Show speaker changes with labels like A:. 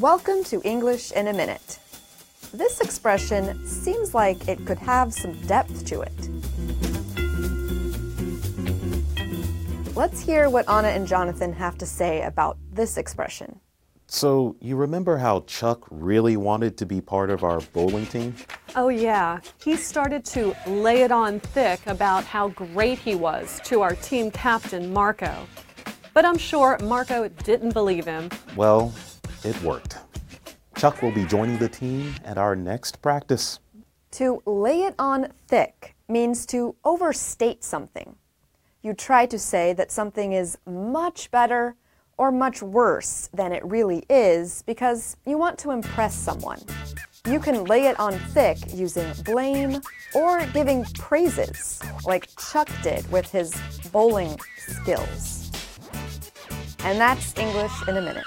A: Welcome to English in a Minute. This expression seems like it could have some depth to it. Let's hear what Anna and Jonathan have to say about this expression.
B: So, you remember how Chuck really wanted to be part of our bowling team?
C: Oh, yeah. He started to lay it on thick about how great he was to our team captain, Marco. But I'm sure Marco didn't believe him.
B: Well, it worked. Chuck will be joining the team at our next practice.
A: To lay it on thick means to overstate something. You try to say that something is much better or much worse than it really is because you want to impress someone. You can lay it on thick using blame or giving praises, like Chuck did with his bowling skills. And that's English in a minute.